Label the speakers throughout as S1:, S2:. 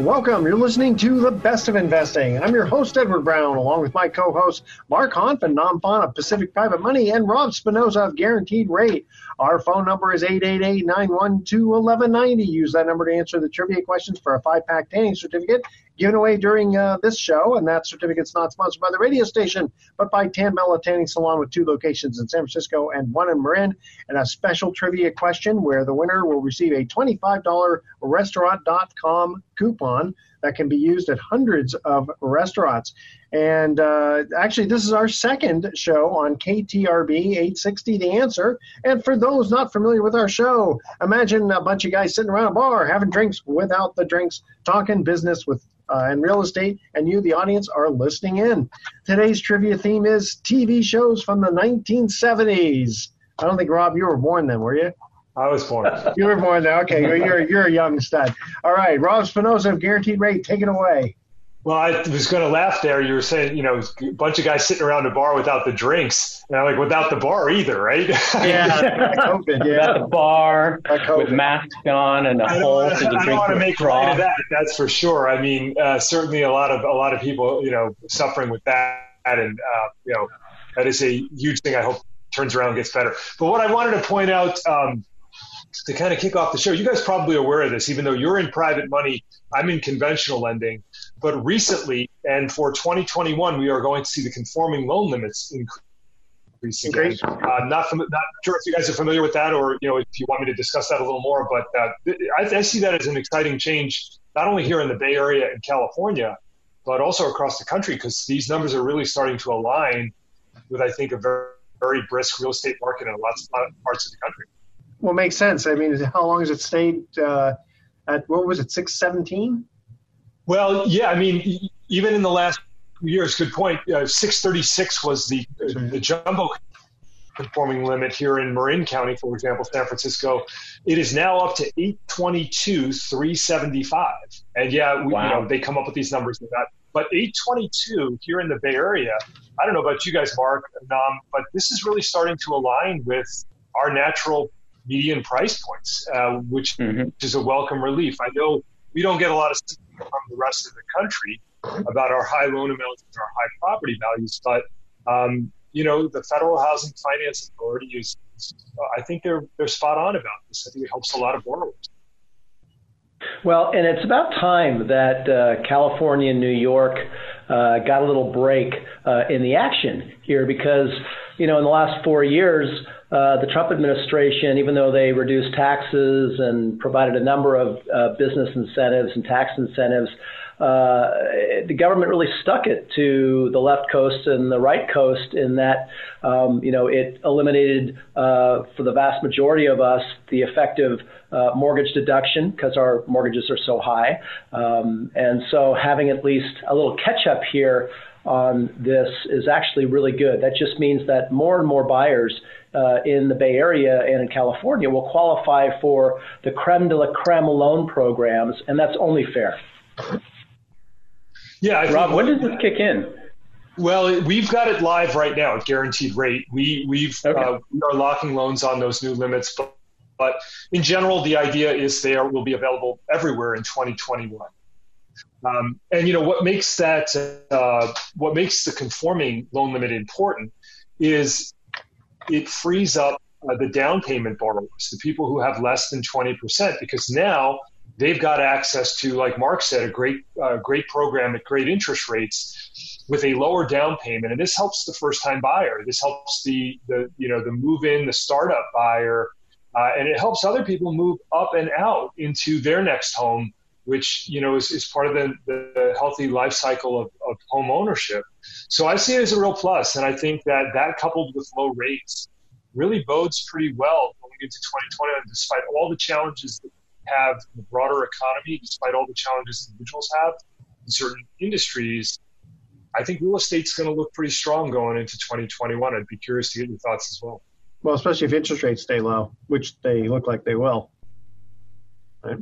S1: Welcome. You're listening to The Best of Investing. I'm your host, Edward Brown, along with my co hosts, Mark Honf and Nam Phan of Pacific Private Money and Rob Spinoza of Guaranteed Rate. Our phone number is 888 912 1190. Use that number to answer the trivia questions for a five pack tanning certificate given away during uh, this show. And that certificate's not sponsored by the radio station, but by Tambella Tanning Salon with two locations in San Francisco and one in Marin. And a special trivia question where the winner will receive a $25 restaurant.com coupon that can be used at hundreds of restaurants. And uh, actually, this is our second show on KTRB 860 The Answer. And for those not familiar with our show, imagine a bunch of guys sitting around a bar having drinks without the drinks, talking business with uh, and real estate, and you, the audience, are listening in. Today's trivia theme is TV shows from the 1970s. I don't think Rob, you were born then, were you?
S2: I was born.
S1: you were born there. Okay, you're you're a young stud. All right, Rob Spinoza of Guaranteed Rate, take it away.
S2: Well, I was going to laugh there. You were saying, you know, a bunch of guys sitting around a bar without the drinks, and I'm like, without the bar either, right?
S1: Yeah, COVID, yeah.
S3: Without the bar, with masks on and a hole
S2: to the
S3: drink.
S2: I don't want to make
S3: straw.
S2: light of that. That's for sure. I mean, uh, certainly a lot of a lot of people, you know, suffering with that, and uh, you know, that is a huge thing. I hope turns around and gets better. But what I wanted to point out. Um, to kind of kick off the show, you guys probably aware of this, even though you're in private money, I'm in conventional lending. But recently, and for 2021, we are going to see the conforming loan limits increase again. Uh, not, fam- not sure if you guys are familiar with that, or you know, if you want me to discuss that a little more. But uh, I, I see that as an exciting change, not only here in the Bay Area and California, but also across the country, because these numbers are really starting to align with, I think, a very, very brisk real estate market in lots of parts of the country.
S1: Well, it makes sense. I mean, how long has it stayed uh, at, what was it, 617?
S2: Well, yeah, I mean, even in the last years, good point. Uh, 636 was the the jumbo conforming limit here in Marin County, for example, San Francisco. It is now up to 822, 375. And yeah, we,
S3: Wow.
S2: you know, they come up with these numbers with that. But 822 here in the Bay Area, I don't know about you guys, Mark, Nam, but this is really starting to align with our natural median price points, uh, which
S3: Mhm.
S2: is a welcome relief. I know we don't get a lot of from the rest of the country about our high loan amounts and our high property values, but um, you know the Federal Housing Finance Authority is, I think they're they're spot on about this. I think it helps a lot of borrowers.
S3: Well, and it's about time that uh, California and New York uh, got a little break uh, in the action here because, you know, in the last four years, uh, the Trump administration, even though they reduced taxes and provided a number of uh, business incentives and tax incentives, uh, the government really stuck it to the left coast and the right coast in that, um, you know, it eliminated uh, for the vast majority of us the effective uh, mortgage deduction because our mortgages are so high. Um, and so having at least a little catch up here on this is actually really good. That just means that more and more buyers uh, in the Bay Area and in California will qualify for the creme de la creme loan programs, and that's only fair.
S2: Yeah, I
S3: Rob,
S2: think-
S3: when does this kick in?
S2: Well, we've got it live right now at guaranteed rate. We we've
S3: Okay.
S2: uh, we are locking loans on those new limits, but, but in general, the idea is they are, will be available everywhere in 2021. Um, and you know what makes that uh, what makes the conforming loan limit important is it frees up uh, the down payment borrowers, the people who have less than 20%, because now they've got access to, like Mark said, a great, uh, great program at great interest rates with a lower down payment. And this helps the first time buyer. This helps the, the, you know, the move in, the startup buyer. Uh, and it helps other people move up and out into their next home, which, you know, is, is part of the, the healthy life cycle of, of home ownership. So I see it as a real. And I think that that coupled with low rates really bodes pretty well going into 2020. And despite all the challenges that we have in the broader economy, despite all the challenges individuals have in certain industries, I think real estate's going to look pretty strong going into 2021. I'd be curious to get your thoughts as well.
S1: Well, especially if interest rates stay low, which they look like they will.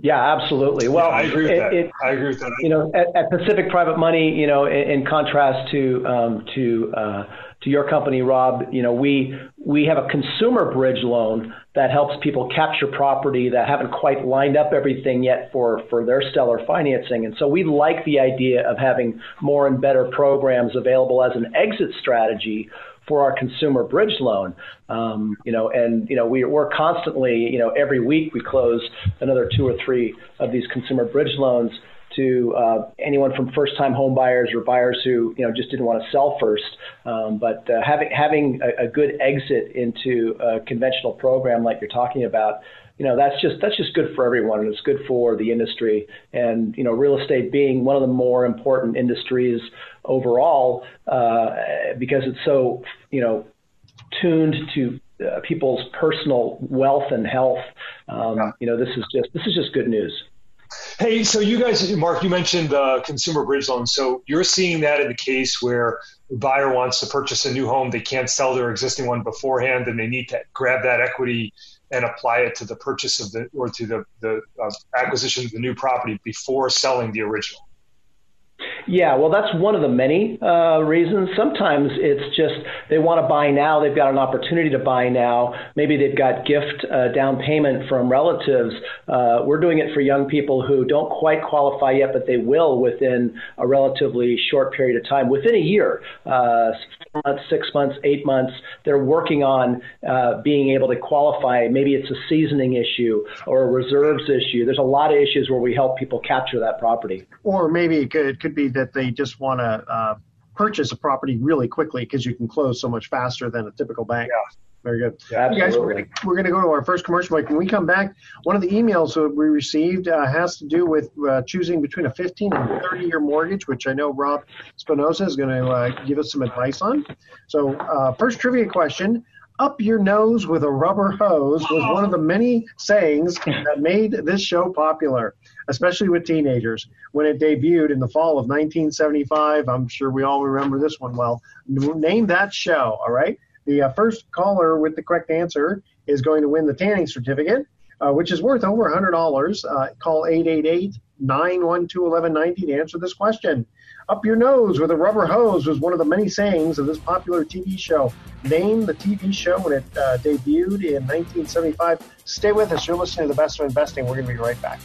S3: Yeah, absolutely. Well,
S2: yeah, I agree with it, that. It, I agree with that.
S3: You know, at, at, Pacific Private Money, you know, in, in contrast to um, to uh, to your company, Rob, you know, we we have a consumer bridge loan that helps people capture property that haven't quite lined up everything yet for for their stellar financing, and so we like the idea of having more and better programs available as an exit strategy for our consumer bridge loan. Um, you know, and you know we, we're constantly, you know, every week we close another two or three of these consumer bridge loans to uh, anyone from first-time home buyers or buyers who you know just didn't want to sell first. Um, but uh, having having a, a, good exit into a conventional program like you're talking about, you know that's just that's just good for everyone and it's good for the industry. And you know, real estate being one of the more important industries overall uh, because it's so you know tuned to uh, people's personal wealth and health. Um, yeah. You know, this is just this is just good news.
S2: Hey, so you guys, Mark, you mentioned the consumer bridge loan. So you're seeing that in the case where the buyer wants to purchase a new home, they can't sell their existing one beforehand, and they need to grab that equity and apply it to the purchase of the or to the the uh, acquisition of the new property before selling the original.
S3: Yeah, well, that's one of the many uh, reasons. Sometimes it's just they want to buy now. They've got an opportunity to buy now. Maybe they've got gift uh, down payment from relatives. Uh, we're doing it for young people who don't quite qualify yet, but they will within a relatively short period of time, within a year, uh, months, six months, eight months. They're working on uh, being able to qualify. Maybe it's a seasoning issue or a reserves issue. There's a lot of issues where we help people capture that property.
S1: Or maybe it could, it could be that they just want to uh, purchase a property really quickly because you can close so much faster than a typical bank.
S2: Yeah.
S1: Very good.
S3: Yeah,
S1: hey guys, we're, we're going to go to our first commercial break. When we come back, one of the emails that we received uh, has to do with uh, choosing between a 15 and 30 year mortgage, which I know Rob Spinoza is going to uh, give us some advice on. So, uh, first trivia question up your nose with a rubber hose was one of the many sayings that made this show popular, especially with teenagers. When it debuted in the fall of 1975, I'm sure we all remember this one well. Name that show, all right? The uh, first caller with the correct answer is going to win the tanning certificate, uh, which is worth over $100. Uh, call 888 912 1190 to answer this question. Up your nose with a rubber hose was one of the many sayings of this popular TV show. Name the TV show when it uh, debuted in 1975. Stay with us. You're listening to The Best of Investing. We're going to be right back.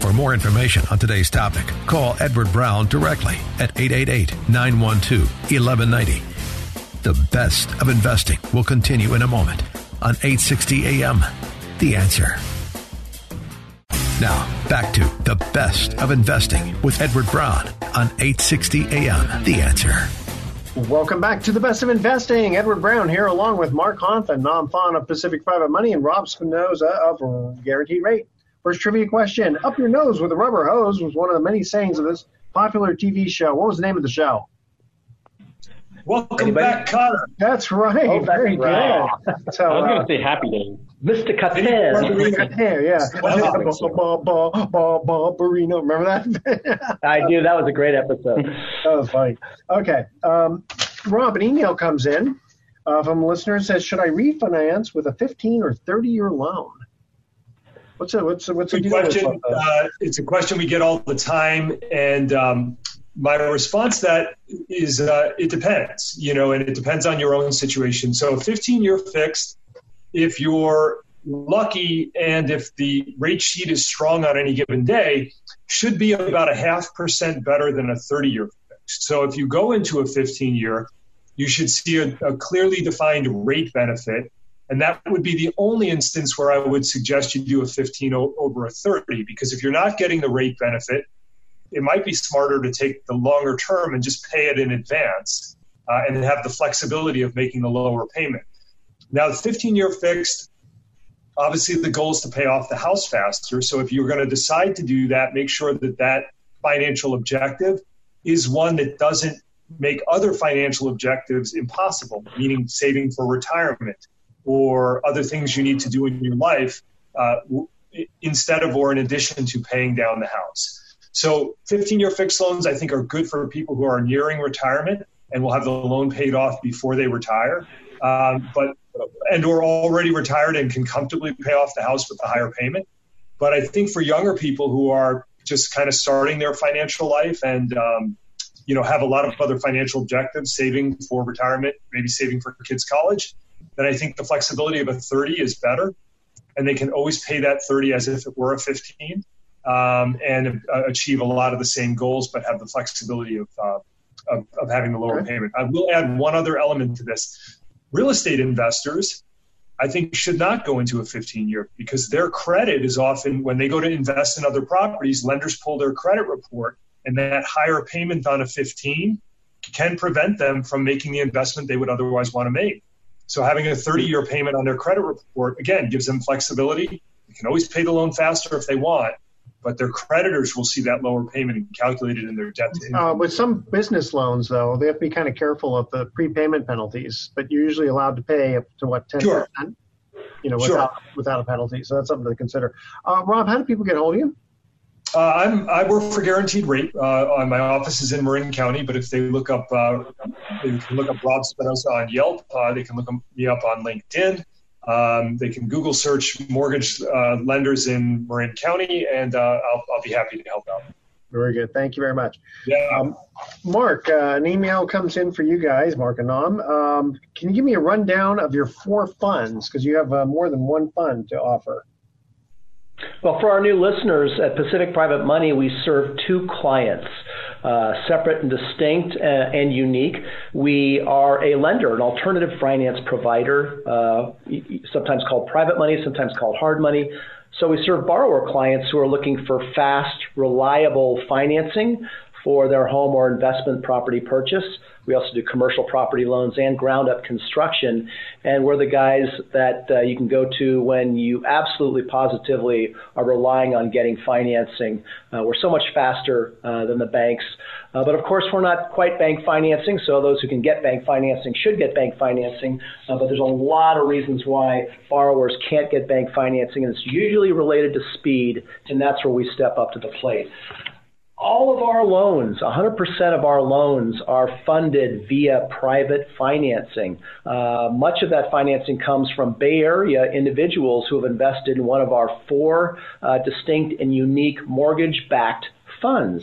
S4: For more information on today's topic, call Edward Brown directly at 888 912 1190. The best of investing will continue in a moment on 860 AM. The answer. Now, back to the best of investing with Edward Brown on 860 AM. The answer.
S1: Welcome back to the best of investing. Edward Brown here, along with Mark Honfa, Nam Phan of Pacific Private Money, and Rob Spinoza of Guaranteed Rate. First trivia question: Up your nose with a rubber hose was one of the many sayings of this popular TV show. What was the name of the show?
S2: Welcome Anybody? back, Kotter.
S1: That's right. Oh, Very right.
S5: good. So, I was uh, going to say Happy Day.
S3: Mr. Kotter.
S1: yeah. Barbarino. Remember that?
S3: I do. That was a great episode.
S1: that was funny. Okay. Um, Rob, an email comes in uh, from a listener says, "Should I refinance with a 15 or 30 year loan?" What's it? What's what's
S2: the question? Uh, it's a question we get all the time, and um, my response to that is uh, it depends, you know, and it depends on your own situation. So, 15 year fixed, if you're lucky and if the rate sheet is strong on any given day, should be about a half percent better than a 30 year fixed. So, if you go into a 15 year, you should see a, a clearly defined rate benefit And that would be the only instance where I would suggest you do a 15 over a 30, because if you're not getting the rate benefit, it might be smarter to take the longer term and just pay it in advance uh, and have the flexibility of making the lower payment. Now, the 15 year fixed, obviously the goal is to pay off the house faster. So if you're going to decide to do that, make sure that that financial objective is one that doesn't make other financial objectives impossible, meaning saving for retirement or other things you need to do in your life uh, instead of or in addition to paying down the house. So 15 year fixed loans, I think, are good for people who are nearing retirement and will have the loan paid off before they retire. Um, but and or already retired and can comfortably pay off the house with a higher payment. But I think for younger people who are just kind of starting their financial life and um, you know have a lot of other financial objectives, saving for retirement, maybe saving for kids' college, then I think the flexibility of a 30 is better, and they can always pay that 30 as if it were a 15 um, and uh, achieve a lot of the same goals, but have the flexibility of, uh, of, of, having the lower payment. I will add one other element to this. Real estate investors, I think, should not go into a 15 year because their credit is often, when they go to invest in other properties, lenders pull their credit report, and that higher payment on a 15 can prevent them from making the investment they would otherwise want to make. So having a 30 year payment on their credit report, again, gives them flexibility. They can always pay the loan faster if they want, but their creditors will see that lower payment and calculate it in their debt.
S1: Uh, with some business loans, though, they have to be kind of careful of the prepayment penalties. But you're usually allowed to pay up to what ten percent, sure. you know, without sure. without a penalty. So that's something to consider. Uh, Rob, how do people get hold of you?
S2: Uh, I'm, I work for Guaranteed Rate. Uh, my office is in Marin County, but if they look up, uh, they can look up Rob Spinoza on Yelp. Uh, they can look me up on LinkedIn. Um, they can Google search mortgage uh, lenders in Marin County, and uh, I'll, I'll, be happy to help out.
S1: Very good. Thank you very much.
S2: Yeah.
S1: Um, Mark, uh, an email comes in for you guys, Mark and Nam. Um, can you give me a rundown of your four funds? Because you have uh, more than one fund to offer.
S3: Well, for our new listeners at Pacific Private Money, we serve two clients uh, separate and distinct uh, and unique. We are a lender, an alternative finance provider, uh, sometimes called private money, sometimes called hard money. So we serve borrower clients who are looking for fast, reliable financing for their home or investment property purchase. We also do commercial property loans and ground up construction. And we're the guys that uh, you can go to when you absolutely positively are relying on getting financing. Uh, we're so much faster uh, than the banks. Uh, but of course, we're not quite bank financing, so those who can get bank financing should get bank financing. Uh, but there's a lot of reasons why borrowers can't get bank financing, and it's usually related to speed, and that's where we step up to the plate all of our loans, 100% of our loans are funded via private financing. Uh, much of that financing comes from Bay Area individuals who have invested in one of our four uh, distinct and unique mortgage backed funds.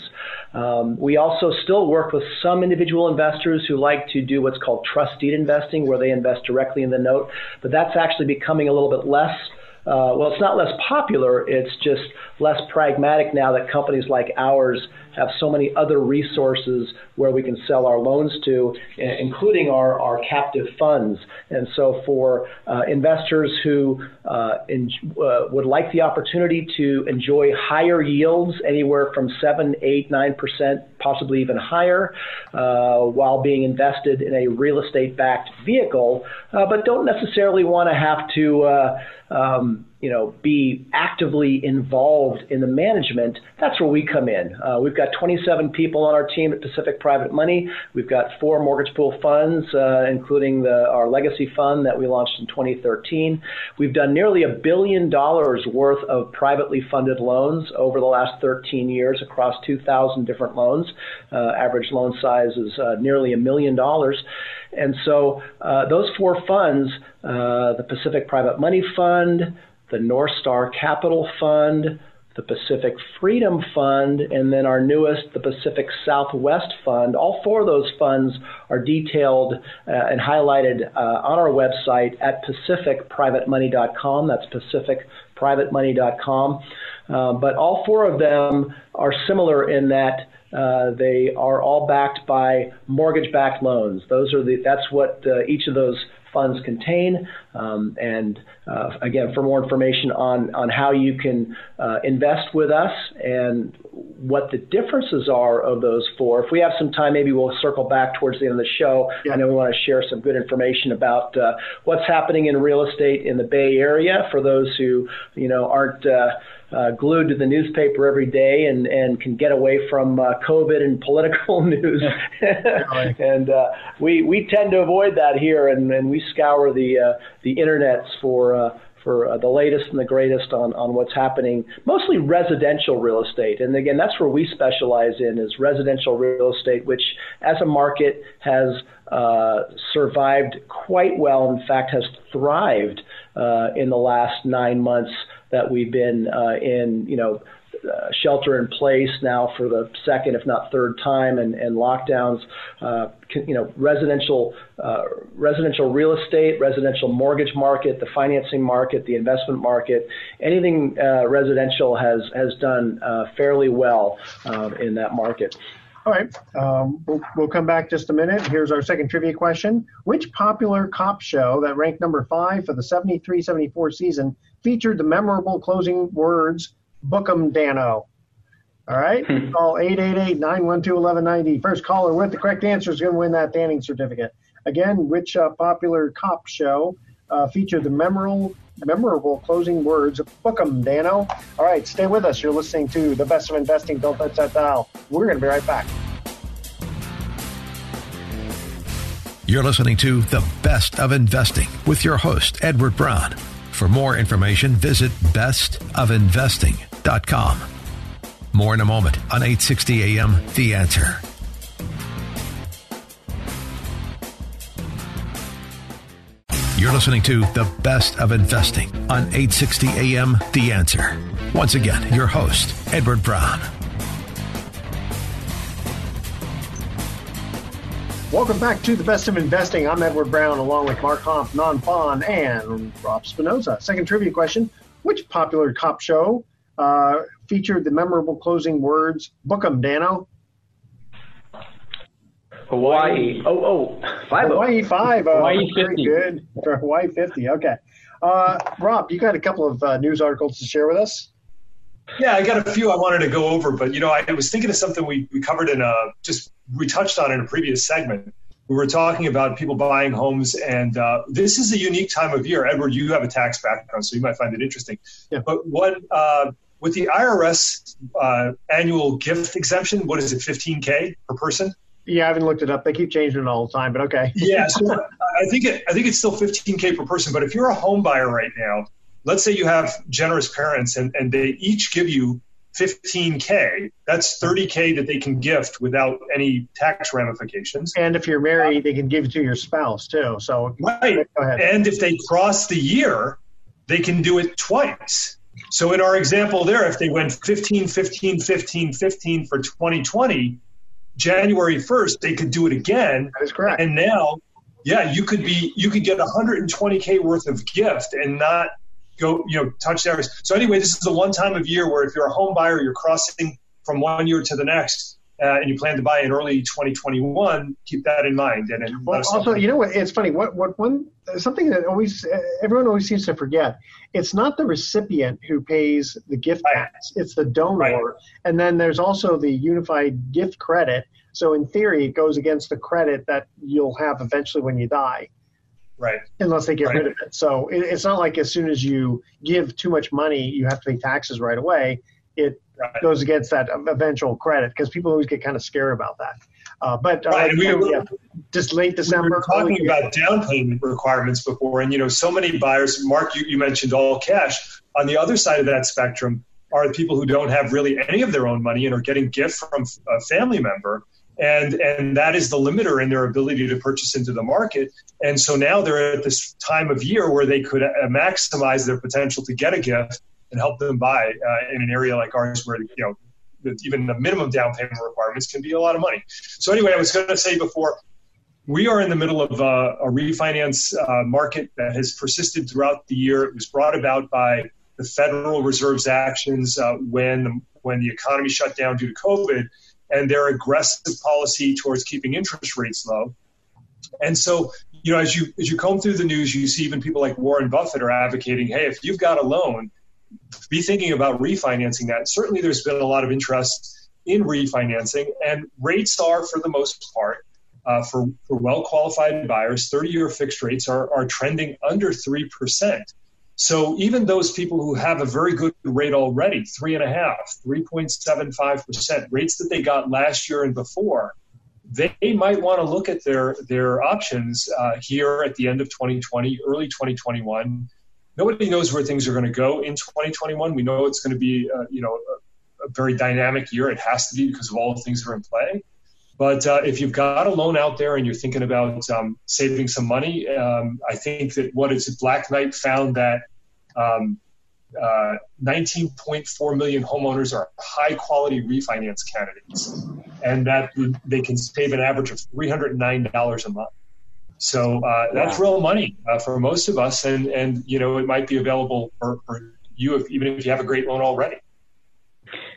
S3: Um, we also still work with some individual investors who like to do what's called trust deed investing, where they invest directly in the note, but that's actually becoming a little bit less uh, well, it's not less popular, it's just less pragmatic now that companies like ours have so many other resources where we can sell our loans to, including our, our captive funds. And so, for uh, investors who uh, in, uh, would like the opportunity to enjoy higher yields, anywhere from 7, 8, 9%, possibly even higher, uh, while being invested in a real estate backed vehicle, uh, but don't necessarily want to have to. Uh, um, you know, be actively involved in the management, that's where we come in. We've got 27 people on our team at Pacific Private Money. We've got four mortgage pool funds, uh, including the, our legacy fund that we launched in 2013. We've done nearly a billion dollars worth of privately funded loans over the last 13 years across 2,000 different loans. Uh, average loan size is uh, nearly a million dollars. And so uh, those four funds, uh, the Pacific Private Money Fund, the North Star Capital Fund, the Pacific Freedom Fund, and then our newest, the Pacific Southwest Fund. All four of those funds are detailed uh, and highlighted uh, on our website at pacificprivatemoney.com. That's pacificprivatemoney.com. Uh, but all four of them are similar in that uh, they are all backed by mortgage-backed loans. Those are the that's what uh, each of those funds contain. Um, and uh, again, for more information on, on how you can uh, invest with us and what the differences are of those four, if we have some time, maybe we'll circle back towards the end of the show. Yeah. I know we want to share some good information about uh, what's happening in real estate in the Bay Area for those who you know aren't uh, uh, glued to the newspaper every day and, and can get away from uh, COVID and political news. and uh, we we tend to avoid that here, and, and we scour the uh, the internets for. For uh, the latest and the greatest on, on what's happening, mostly residential real estate. And again, that's where we specialize in is residential real estate, which as a market has uh, survived quite well. In fact, has thrived uh, in the last nine months that we've been uh, in, you know, uh, shelter in place now for the second, if not third time, and, and lockdowns. Uh, you know, residential uh, residential real estate, residential mortgage market, the financing market, the investment market, anything uh, residential has has done uh, fairly well um, in that market.
S1: All right, um, we'll, we'll come back just a minute. Here's our second trivia question. Which popular cop show that ranked number five for the 73 74 season featured the memorable closing words, Book 'em Danno. All right, hmm. call 888 912 1190. First caller with the correct answer is going to win that Danning certificate. Again, which uh, popular cop show uh, featured the memorable memorable closing words, Book 'em Danno? All right, stay with us. You're listening to The Best of Investing. Don't touch that dial. We're going to be right back.
S4: You're listening to The Best of Investing with your host, Edward Brown. For more information, visit bestofinvesting.com. More in a moment on 860 AM The Answer. You're listening to The Best of Investing on 860 AM The Answer. Once again, your host, Edward Brown.
S1: Welcome back to the best of investing. I'm Edward Brown, along with Mark Hump, Nam Phan, and Rob Spinoza. Second trivia question: Which popular cop show uh, featured the memorable closing words "Book 'em, Danno."
S3: Hawaii. Oh, oh, five.
S1: Hawaii five.
S3: Oh, Hawaii
S1: very good for Hawaii fifty. Okay, uh, Rob, you got a couple of uh, news articles to share with us.
S2: Yeah, I got a few I wanted to go over, but you know, I was thinking of something we, we covered in a just we touched on in a previous segment. We were talking about people buying homes, and uh, this is a unique time of year. Edward, you have a tax background, so you might find it interesting. Yeah. But what uh, with the IRS uh, annual gift exemption, what is it, 15k per person?
S1: Yeah, I haven't looked it up. They keep changing it all the time, but okay.
S2: yeah, so I think it, I think it's still 15k per person. But if you're a home buyer right now, let's say you have generous parents and, and they each give you 15K, that's 30K that they can gift without any tax ramifications.
S1: And if you're married, they can give it to your spouse too. So,
S2: right. And if they cross the year, they can do it twice. So, in our example there, if they went 15, 15, 15, 15 for 2020, January 1st, they could do it again.
S1: That is correct.
S2: And now, yeah, you could be, you could get 120K worth of gift and not go, you know, touch the average. So anyway, this is the one time of year where if you're a home buyer, you're crossing from one year to the next, uh, and you plan to buy in early 2021, keep that in mind. And, and
S1: well, also, you know what? It's funny. What what one something that always everyone always seems to forget. It's not the recipient who pays the gift tax; it's the donor. Right. And then there's also the unified gift credit. So in theory, it goes against the credit that you'll have eventually when you die.
S2: Right.
S1: Unless they get right. rid of it. So it, it's not like as soon as you give too much money, you have to pay taxes right away. It right. goes against that eventual credit because people always get kind of scared about that. Uh, but uh, right. we, yeah, just late December. We
S2: were talking about down payment requirements before, and you know, so many buyers. Mark, you, you mentioned all cash. On the other side of that spectrum are the people who don't have really any of their own money and are getting gift from a family member and and that is the limiter in their ability to purchase into the market. And so now they're at this time of year where they could uh, maximize their potential to get a gift and help them buy uh, in an area like ours where you know even the minimum down payment requirements can be a lot of money. So anyway, I was going to say before. We are in the middle of uh, a refinance uh, market that has persisted throughout the year. It was brought about by the Federal Reserve's actions uh, when when the economy shut down due to COVID, and their aggressive policy towards keeping interest rates low. And so you know, as you as you comb through the news, you see even people like Warren Buffett are advocating, hey, if you've got a loan, be thinking about refinancing that. Certainly, there's been a lot of interest in refinancing, and rates are, for the most part, uh, for, for well qualified buyers, 30 year fixed rates are, are trending under 3%. So even those people who have a very good rate already, three and a half, 3.75%, rates that they got last year and before, they might want to look at their, their options uh, here at the end of 2020, early 2021. Nobody knows where things are going to go in 2021. We know it's going to be, uh, you know, a, a very dynamic year. It has to be because of all the things that are in play. But uh, if you've got a loan out there and you're thinking about um, saving some money, um, I think that what is? Black Knight found that um, uh, 19.4 million homeowners are high quality refinance candidates, and that they can save an average of $309 a month. So uh, that's real money uh, for most of us, and and you know it might be available for, for you if, even if you have a great loan already.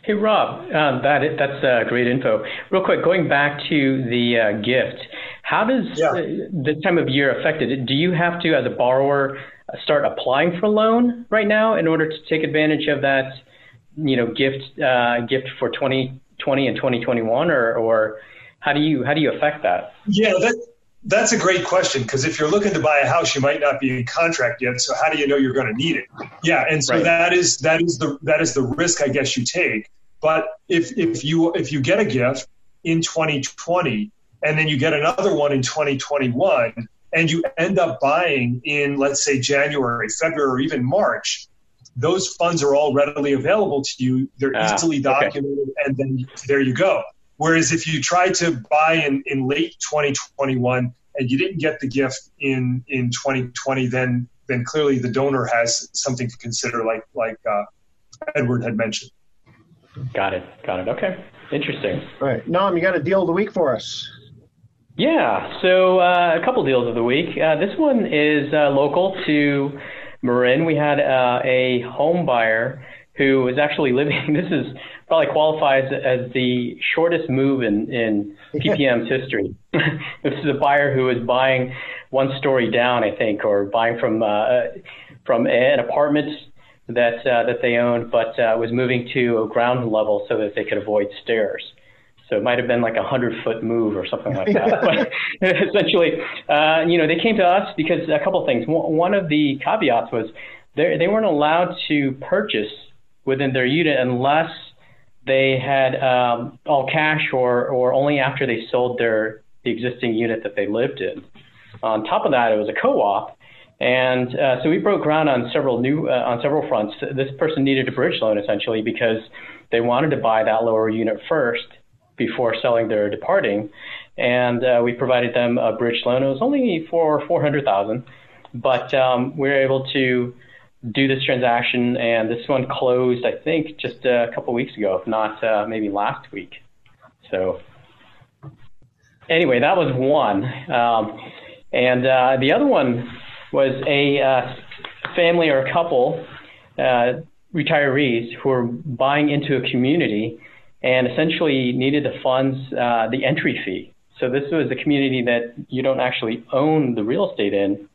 S5: Hey, Rob, um, that is, that's uh, great info. Real quick, going back to the uh, gift, how does yeah. this time of year affect it? Do you have to, as a borrower, start applying for a loan right now in order to take advantage of that, you know, gift uh, gift for 2020 and 2021, or or how do you how do you affect that?
S2: Yeah, that that's a great question because if you're looking to buy a house, you might not be in contract yet. So how do you know you're going to need it? Yeah, and so right. that is that is the that is the risk I guess you take. But if if you if you get a gift in 2020 and then you get another one in 2021 and you end up buying in let's say January, February, or even March, those funds are all readily available to you. They're ah, easily documented, okay. and then there you go. Whereas if you try to buy in, in late 2021 and you didn't get the gift in, in 2020, then then clearly the donor has something to consider, like like uh, Edward had mentioned.
S5: Got it. Got it. Okay. Interesting.
S1: All right. Nam, you got a deal of the week for us.
S5: Yeah. So uh, a couple deals of the week. Uh, this one is uh, local to Marin. We had uh, a home buyer who was actually living. This is probably qualifies as the shortest move in, in PPM's history. this is a buyer who was buying one story down, I think, or buying from uh, from an apartment that uh, that they owned, but uh, was moving to a ground level so that they could avoid stairs. So it might have been like a hundred foot move or something like that. but essentially, uh, you know, they came to us because a couple of things. One of the caveats was they weren't allowed to purchase within their unit unless they had um, all cash or, or only after they sold their the existing unit that they lived in. On top of that, it was a co-op, and uh, so we broke ground on several new uh, on several fronts. This person needed a bridge loan essentially because they wanted to buy that lower unit first before selling their departing, and uh, we provided them a bridge loan. It was only for four hundred thousand, but um, we were able to do this transaction, and this one closed, I think, just a couple weeks ago, if not uh, maybe last week. So, anyway, that was one. Um, and uh, the other one was a uh, family or a couple, uh, retirees, who were buying into a community and essentially needed the funds, uh, the entry fee. So, this was a community that you don't actually own the real estate in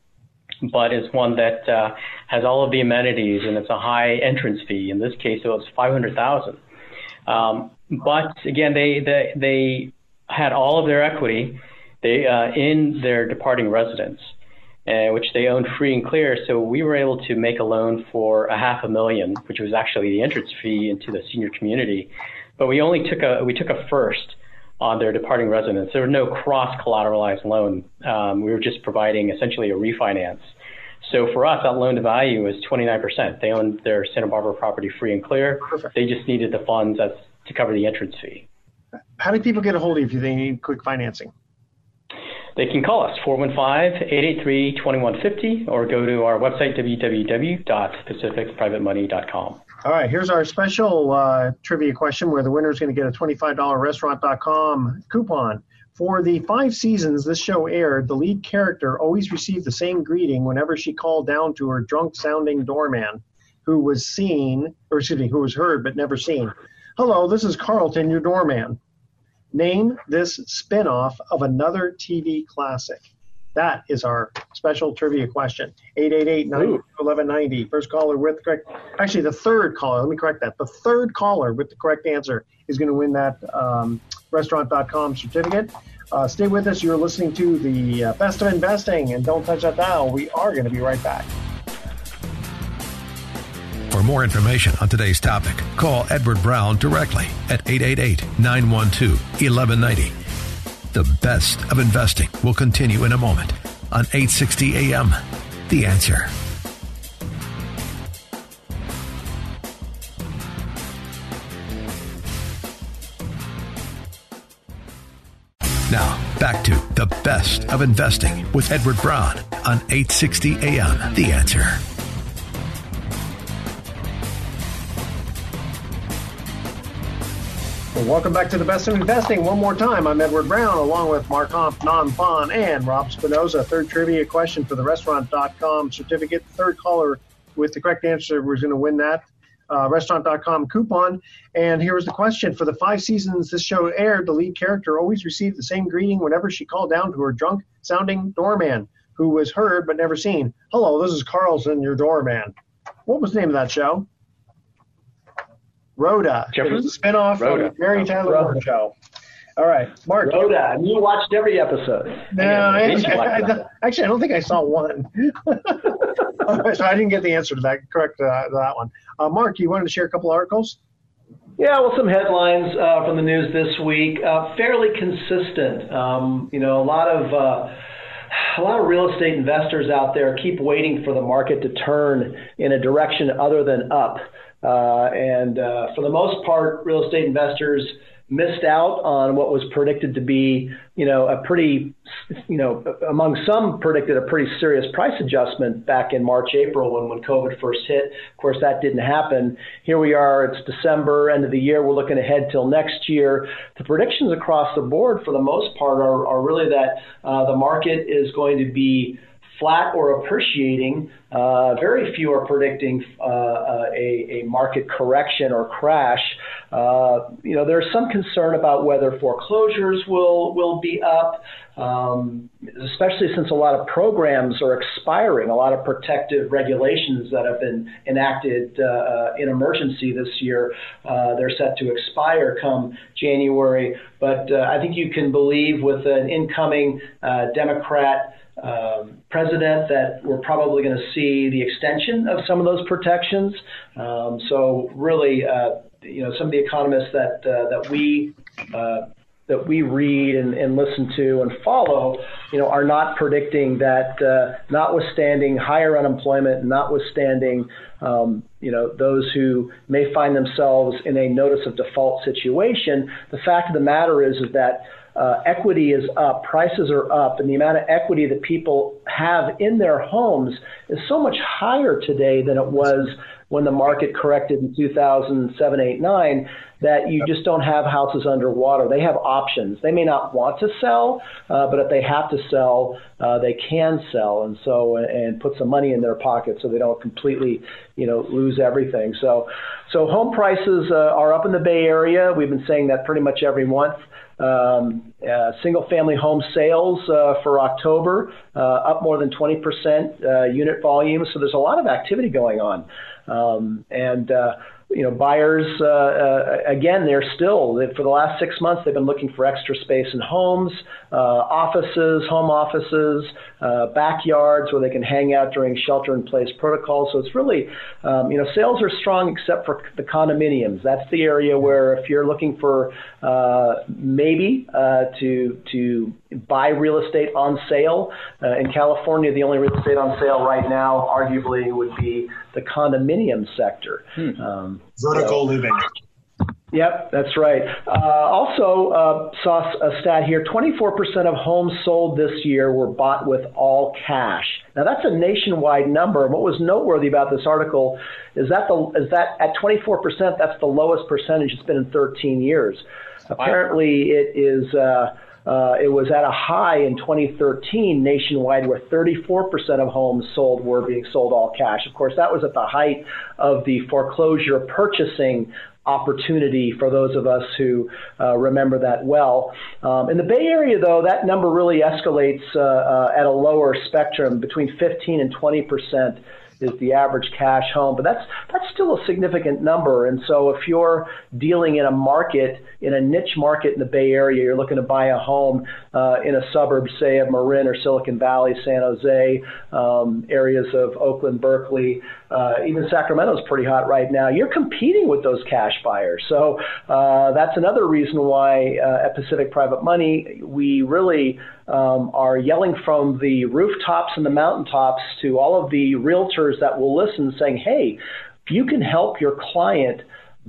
S5: but it's one that uh, has all of the amenities and it's a high entrance fee. In this case, it was 500,000. Um, but again, they, they, they had all of their equity they, uh, in their departing residence, uh, which they owned free and clear. So we were able to make a loan for a half a million, which was actually the entrance fee into the senior community. But we only took a we took a first on their departing residents. There was no cross collateralized loan. Um, we were just providing essentially a refinance. So for us, that loan to value is 29%. They owned their Santa Barbara property free and clear. Perfect. They just needed the funds as, to cover the entrance fee.
S1: How do people get a hold of you if they need quick financing?
S5: They can call us 415-883-2150 or go to our website www.pacificprivatemoney.com.
S1: All right, here's our special uh, trivia question where the winner is going to get a $25 restaurant.com coupon. For the five seasons this show aired, the lead character always received the same greeting whenever she called down to her drunk sounding doorman, who was seen, or excuse me, who was heard but never seen. Hello, this is Carlton, your doorman. Name this spin off of another TV classic. That is our special trivia question. 888-91190. First caller with the correct, actually the third caller, let me correct that. The third caller with the correct answer is going to win that um, restaurant.com certificate. Uh, stay with us. You're listening to the uh, best of investing and don't touch that dial. We are going to be right back.
S4: For more information on today's topic, call Edward Brown directly at 888 912 1190. The best of investing will continue in a moment on 860 AM. The answer. Now, back to the best of investing with Edward Brown on 860 AM. The answer.
S1: Welcome back to the best of investing. One more time, I'm Edward Brown, along with Mark Humph, Nam Phan, and Rob Spinoza. Third trivia question for the restaurant.com certificate. Third caller with the correct answer was going to win that uh, restaurant.com coupon. And here was the question For the five seasons this show aired, the lead character always received the same greeting whenever she called down to her drunk sounding doorman, who was heard but never seen. Hello, this is Carlton, your doorman. What was the name of that show? Rhoda. It was a spinoff
S3: Rhoda.
S1: of the Mary Tyler Moore Show. All right, Mark.
S3: Rhoda, and you watched every episode.
S1: No,
S3: I
S1: actually,
S3: think
S1: I, actually, I don't think I saw one. so I didn't get the answer to that. Correct uh, that one. Uh, Mark, you wanted to share a couple articles?
S3: Yeah, well, some headlines uh, from the news this week. Uh, fairly consistent. Um, you know, a lot of uh, a lot of real estate investors out there keep waiting for the market to turn in a direction other than up. Uh, and uh, for the most part, real estate investors missed out on what was predicted to be, you know, a pretty, you know, among some predicted a pretty serious price adjustment back in March, April when, when COVID first hit. Of course, that didn't happen. Here we are, it's December, end of the year, we're looking ahead till next year. The predictions across the board, for the most part, are, are really that uh, the market is going to be flat or appreciating. Uh, very few are predicting uh, uh, a, a, market correction or crash. Uh, you know, there's some concern about whether foreclosures will will be up, um, especially since a lot of programs are expiring. A lot of protective regulations that have been enacted uh, in emergency this year, uh, they're set to expire come January. But I think you can believe with an incoming Democrat um, president that we're probably going to see the extension of some of those protections. Um, so really, uh, you know, some of the economists that uh, that we uh, that we read and, and, listen to and follow, you know, are not predicting that, uh, notwithstanding higher unemployment, notwithstanding, um, you know, those who may find themselves in a notice of default situation, the fact of the matter is, is that uh, equity is up, prices are up, and the amount of equity that people have in their homes is so much higher today than it was when the market corrected in 2007, 8, 9 that you just don't have houses underwater. They have options. They may not want to sell, uh, but if they have to sell, uh, they can sell, and so and put some money in their pocket so they don't completely, you know, lose everything. So, so home prices uh, are up in the Bay Area. We've been saying that pretty much every month. Um, uh, single family home sales uh, for October uh, up more than 20% uh, unit volume. So there's a lot of activity going on. Um, and uh, you know, buyers, uh, uh, again, they're still, for the last six months, they've been looking for extra space in homes, uh, offices, home offices, uh, backyards where they can hang out during shelter in place protocols. So it's really, um, you know, sales are strong except for the condominiums. That's the area where if you're looking for uh, maybe uh, to, to buy real estate on sale, in California, the only real estate on sale right now, arguably, would be the condominium sector.
S2: Hmm. Um, Vertical so, living.
S3: Yep, that's right. Uh, also, uh, saw a stat here 24% of homes sold this year were bought with all cash. Now, that's a nationwide number. And what was noteworthy about this article is that, the, is that at 24%, that's the lowest percentage it's been in 13 years. Apparently, it is. Uh, uh, it was at a high in 2013 nationwide where 34% of homes sold were being sold all cash. Of course, that was at the height of the foreclosure purchasing opportunity for those of us who uh, remember that well. Um, in the Bay Area, though, that number really escalates uh, uh, at a lower spectrum between 15 and 20 percent is the average cash home, but that's that's still a significant number. And so if you're dealing in a market, in a niche market in the Bay Area, you're looking to buy a home uh, in a suburb, say of Marin or Silicon Valley, San Jose, um, areas of Oakland, Berkeley, uh, even Sacramento's pretty hot right now. You're competing with those cash buyers, so uh, that's another reason why uh, at Pacific Private Money we really um, are yelling from the rooftops and the mountaintops to all of the realtors that will listen, saying, "Hey, if you can help your client."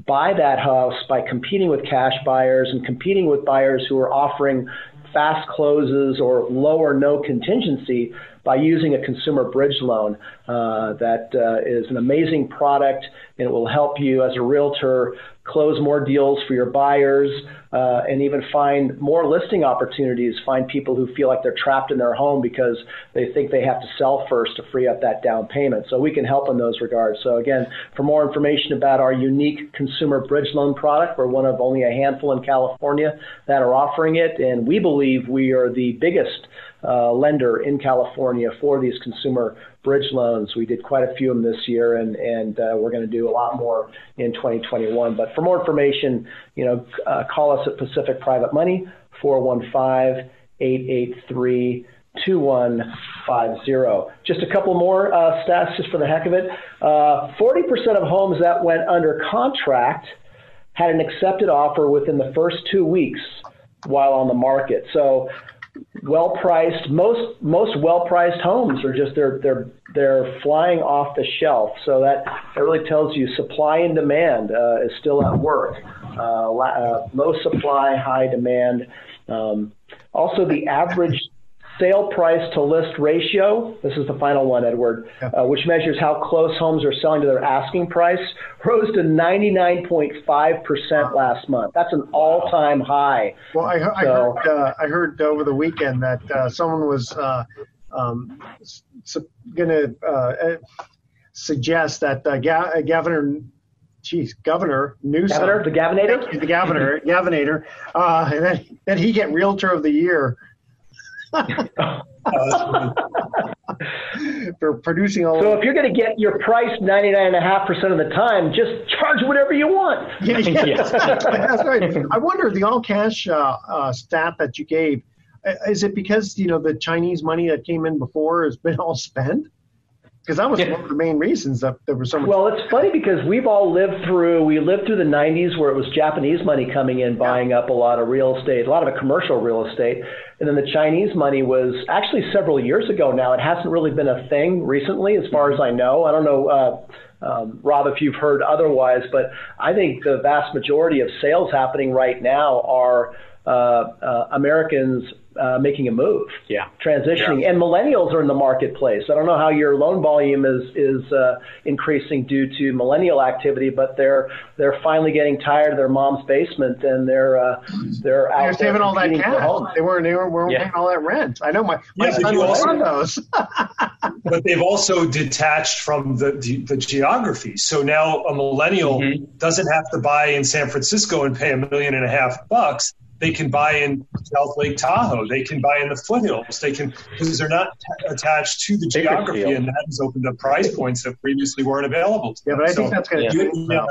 S3: buy that house by competing with cash buyers and competing with buyers who are offering fast closes or low or no contingency by using a consumer bridge loan. Uh, that uh, is an amazing product and it will help you as a realtor close more deals for your buyers uh, and even find more listing opportunities, find people who feel like they're trapped in their home because they think they have to sell first to free up that down payment. So we can help in those regards. So again, for more information about our unique consumer bridge loan product, we're one of only a handful in California that are offering it, and we believe we are the biggest uh, lender in California for these consumer bridge loans. We did quite a few of them this year, and and uh, we're going to do a lot more in 2021. But for more information, you know, uh, call us at Pacific Private Money 415 883 2150. Just a couple more uh, stats, just for the heck of it. Uh, 40% of homes that went under contract had an accepted offer within the first two weeks while on the market. So well priced most most well priced homes are just they're they're they're flying off the shelf. So that that really tells you supply and demand uh, is still at work. Uh, uh, low supply high demand. Um, also the average sale price to list ratio, this is the final one, Edward, uh, which measures how close homes are selling to their asking price, rose to 99.5% last month. That's an all time high.
S1: Well, I, I so, heard, uh, I heard over the weekend that uh, someone was uh, um, going to uh, suggest that uh, Ga- Governor geez, Governor Newsom,
S3: Governor, the Gavinator,
S1: the Governor, Gavinator, uh, that, that he get Realtor of the Year for producing all.
S3: So if you're going to get your price 99.5% of the time, just charge whatever you want.
S1: Yeah, yeah. that's right. I wonder the all cash uh, uh, stat that you gave. Uh, is it because you know the Chinese money that came in before has been all spent? Because that was yeah. one of the main reasons that there was so much.
S3: Well, it's funny because we've all lived through we lived through the '90s where it was Japanese money coming in, buying up a lot of real estate, a lot of commercial real estate, and then the Chinese money was actually several years ago. Now it hasn't really been a thing recently, as far as I know. I don't know. Uh, um, Rob, if you've heard otherwise, but I think the vast majority of sales happening right now are uh, uh, Americans uh, making a move,
S5: yeah,
S3: transitioning, yeah. and millennials are in the marketplace. I don't know how your loan volume is is uh, increasing due to millennial activity, but they're they're finally getting tired of their mom's basement and they're uh, they're out
S1: they're saving all that cash. They weren't they weren't yeah. paying all that rent. I know my my yeah, son was on those.
S2: but they've also detached from the, the, the geography. So now a millennial mm-hmm. doesn't have to buy in San Francisco and pay a million and a half bucks they can buy in South Lake Tahoe. They can buy in the foothills. They can because they're not t- attached to the geography, and that has opened up price points that previously weren't available.
S1: yeah, but I think that's going to yeah.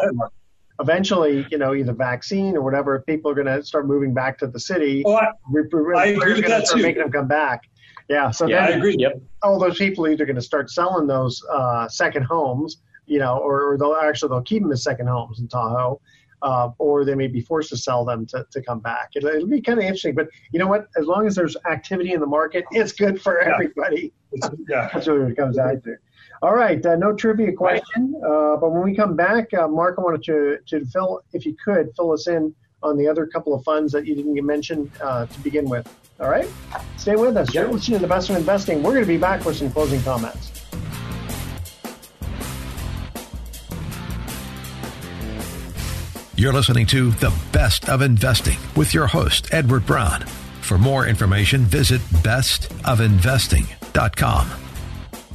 S1: Eventually, you know, either vaccine or whatever, people are going to start moving back to the city.
S2: Oh, I, I agree with that too.
S1: Making them come back. Yeah, so
S5: yeah,
S1: then
S5: I agree. Yep.
S1: All those people are either going to start selling those uh, second homes, you know, or, or they'll actually they'll keep them as second homes in Tahoe, uh, or they may be forced to sell them to, to come back. It'll, it'll, be kind of interesting. But you know what? As long as there's activity in the market, it's good for yeah. everybody. yeah. That's what it comes down to. All right, uh, no trivia question. Uh, but when we come back, uh, Mark, I wanted to, to fill, if you could, fill us in on the other couple of funds that you didn't mention uh, to begin with. All right? Stay with us. You're listening to The Best of Investing. We're going to be back with some closing comments.
S4: You're listening to The Best of Investing with your host, Edward Brown. For more information, visit bestofinvesting.com.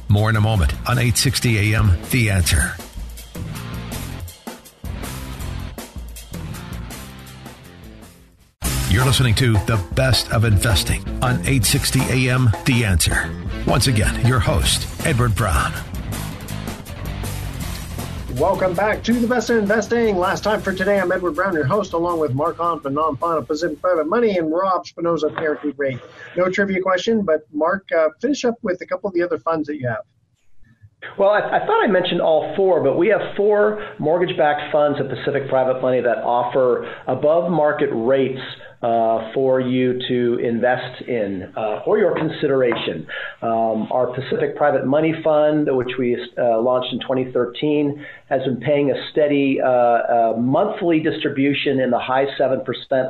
S4: More in a moment on 860 AM The Answer. You're listening to The Best of Investing on 860 AM The Answer. Once again, your host, Edward Brown.
S1: Welcome back to the best in investing. Last time for today, I'm Edward Brown, your host, along with Mark Hanf and Nam Phan of Pacific Private Money and Rob Spinoza Guaranteed Rate. No trivia question, but Mark, uh, finish up with a couple of the other funds that you have.
S3: Well, I, I, thought I mentioned all four, but we have four mortgage backed funds at Pacific Private Money that offer above market rates uh, for you to invest in uh, for your consideration. Um, our Pacific Private Money Fund, which we uh, launched in 2013, has been paying a steady uh, uh, monthly distribution in the high 7%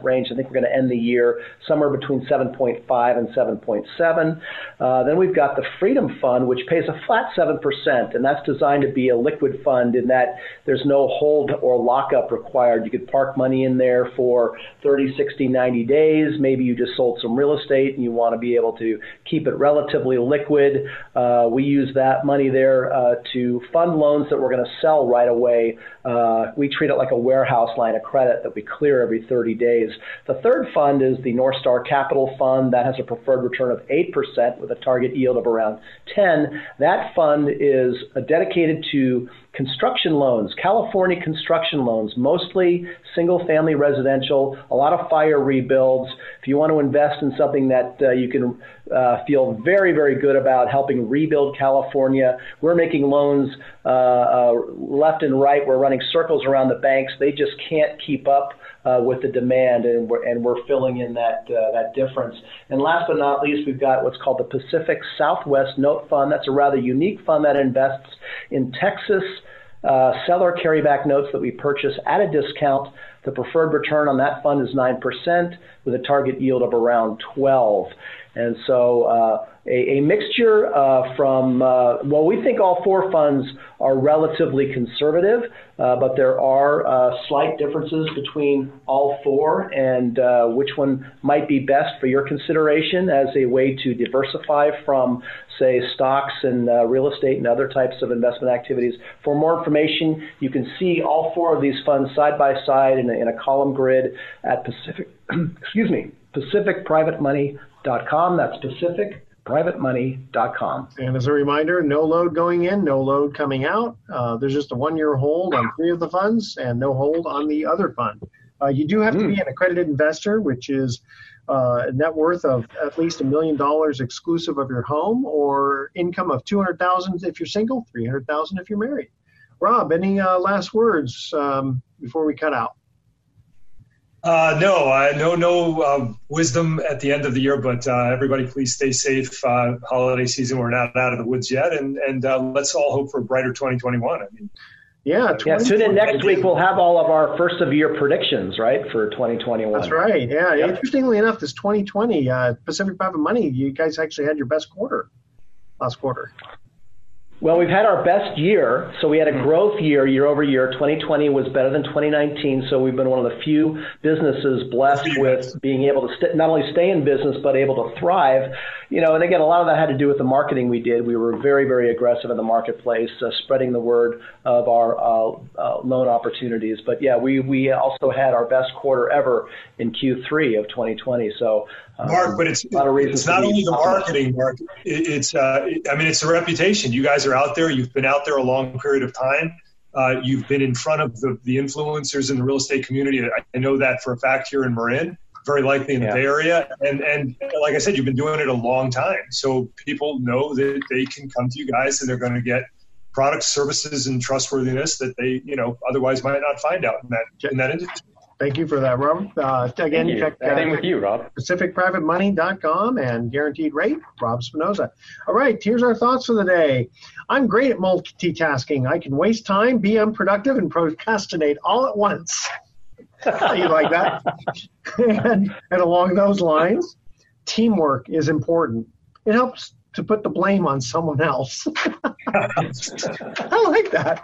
S3: range. I think we're going to end the year somewhere between 7.5 and 7.7. Uh, then we've got the Freedom Fund, which pays a flat 7%, and that's designed to be a liquid fund in that there's no hold or lockup required. You could park money in there for 30, 60, 90 days. Maybe you just sold some real estate and you want to be able to keep it relatively liquid. Uh, we use that money there uh, to fund loans that we're going to sell right away. Uh, we treat it like a warehouse line of credit that we clear every 30 days. The third fund is the North Star Capital Fund that has a preferred return of 8% with a target yield of around 10. That fund is dedicated to construction loans, California construction loans, mostly single family residential, a lot of fire rebuilds. If you want to invest in something that uh, you can uh, feel very, very good about helping rebuild California, we're making loans uh, uh left and right. We're running circles around the banks. They just can't keep up. Uh, with the demand, and we're, and we're filling in that uh, that difference. And last but not least, we've got what's called the Pacific Southwest Note Fund. That's a rather unique fund that invests in Texas uh, seller carryback notes that we purchase at a discount. The preferred return on that fund is 9% with a target yield of around 12. And so uh, a, a, mixture uh, from, uh, well, we think all four funds are relatively conservative, uh, but there are uh, slight differences between all four and uh, which one might be best for your consideration as a way to diversify from, say, stocks and real estate and other types of investment activities. For more information, you can see all four of these funds side by side in a, in a column grid at Pacific, excuse me, Pacific Private Money pacificprivatemoney.com. That's pacificprivatemoney.com.
S1: And as a reminder, no load going in, no load coming out. Uh, there's just a one year hold on three of the funds and no hold on the other fund. Uh, you do have mm. to be hmm. an accredited investor, which is uh, a net worth of at least a million dollars exclusive of your home, or income of two hundred thousand if you're single, three hundred thousand if you're married. Rob, any uh, last words um, before we cut out?
S2: Uh, no, uh, no, no uh, wisdom at the end of the year. But uh, everybody, please stay safe. Uh, holiday season, we're not out of the woods yet, and and uh, let's all hope for a brighter 2021. I mean,
S1: yeah,
S3: yeah. Tune in next week. We'll have all of our first of year predictions, right, for 2021.
S1: That's right. Yeah. Yep. Interestingly enough, this 2020 Pacific Private Money, you guys actually had your best quarter last quarter.
S3: Well, we've had our best year. So we had a hmm. growth year, year over year. 2020 was better than 2019. So we've been one of the few businesses blessed with being able to st- not only stay in business, but able to thrive. You know, and again, a lot of that had to do with the marketing we did. We were very, very aggressive in the marketplace, uh, spreading the word of our uh, uh, loan opportunities. But yeah, we, we also had our best quarter ever in Q3 of 2020. So
S2: Mark, but it's it's not only the marketing, Mark. it's uh, I mean it's a reputation. You guys are out there. You've been out there a long period of time. Uh, you've been in front of the, the influencers in the real estate community. I know that for a fact here in Marin, very likely in the. Bay Area, and and like I said, you've been doing it a long time. So people know that they can come to you guys and they're going to get products, services, and trustworthiness that they you know otherwise might not find out in that in that industry.
S1: Thank you for that, Rob. Uh, again,
S5: you.
S1: check
S5: uh, Same with you, Rob.
S1: PacificPrivateMoney.com and Guaranteed Rate, Rob Spinoza. All right, here's our thoughts for the day. I'm great at multitasking. I can waste time, be unproductive, and procrastinate all at once. you like that? and, and along those lines, teamwork is important. It helps to put the blame on someone else. I like that.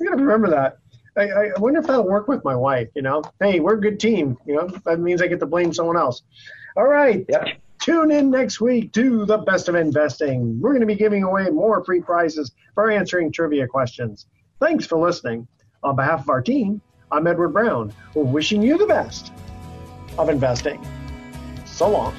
S1: I got to remember that. I, I wonder if that'll work with my wife. You know, hey, we're a good team. You know, that means I get to blame someone else. All right.
S3: Yep.
S1: Tune in next week to the best of investing. We're going to be giving away more free prizes for answering trivia questions. Thanks for listening. On behalf of our team, I'm Edward Brown, We're wishing you the best of investing. So long.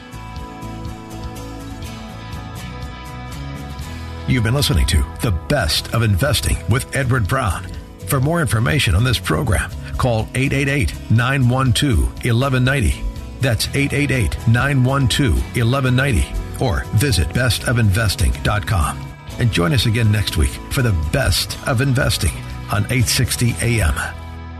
S4: You've been listening to The Best of Investing with Edward Brown. For more information on this program, call 888 912 1190. That's 888 912 1190. Or visit bestofinvesting.com. And join us again next week for the best of investing on 860 AM.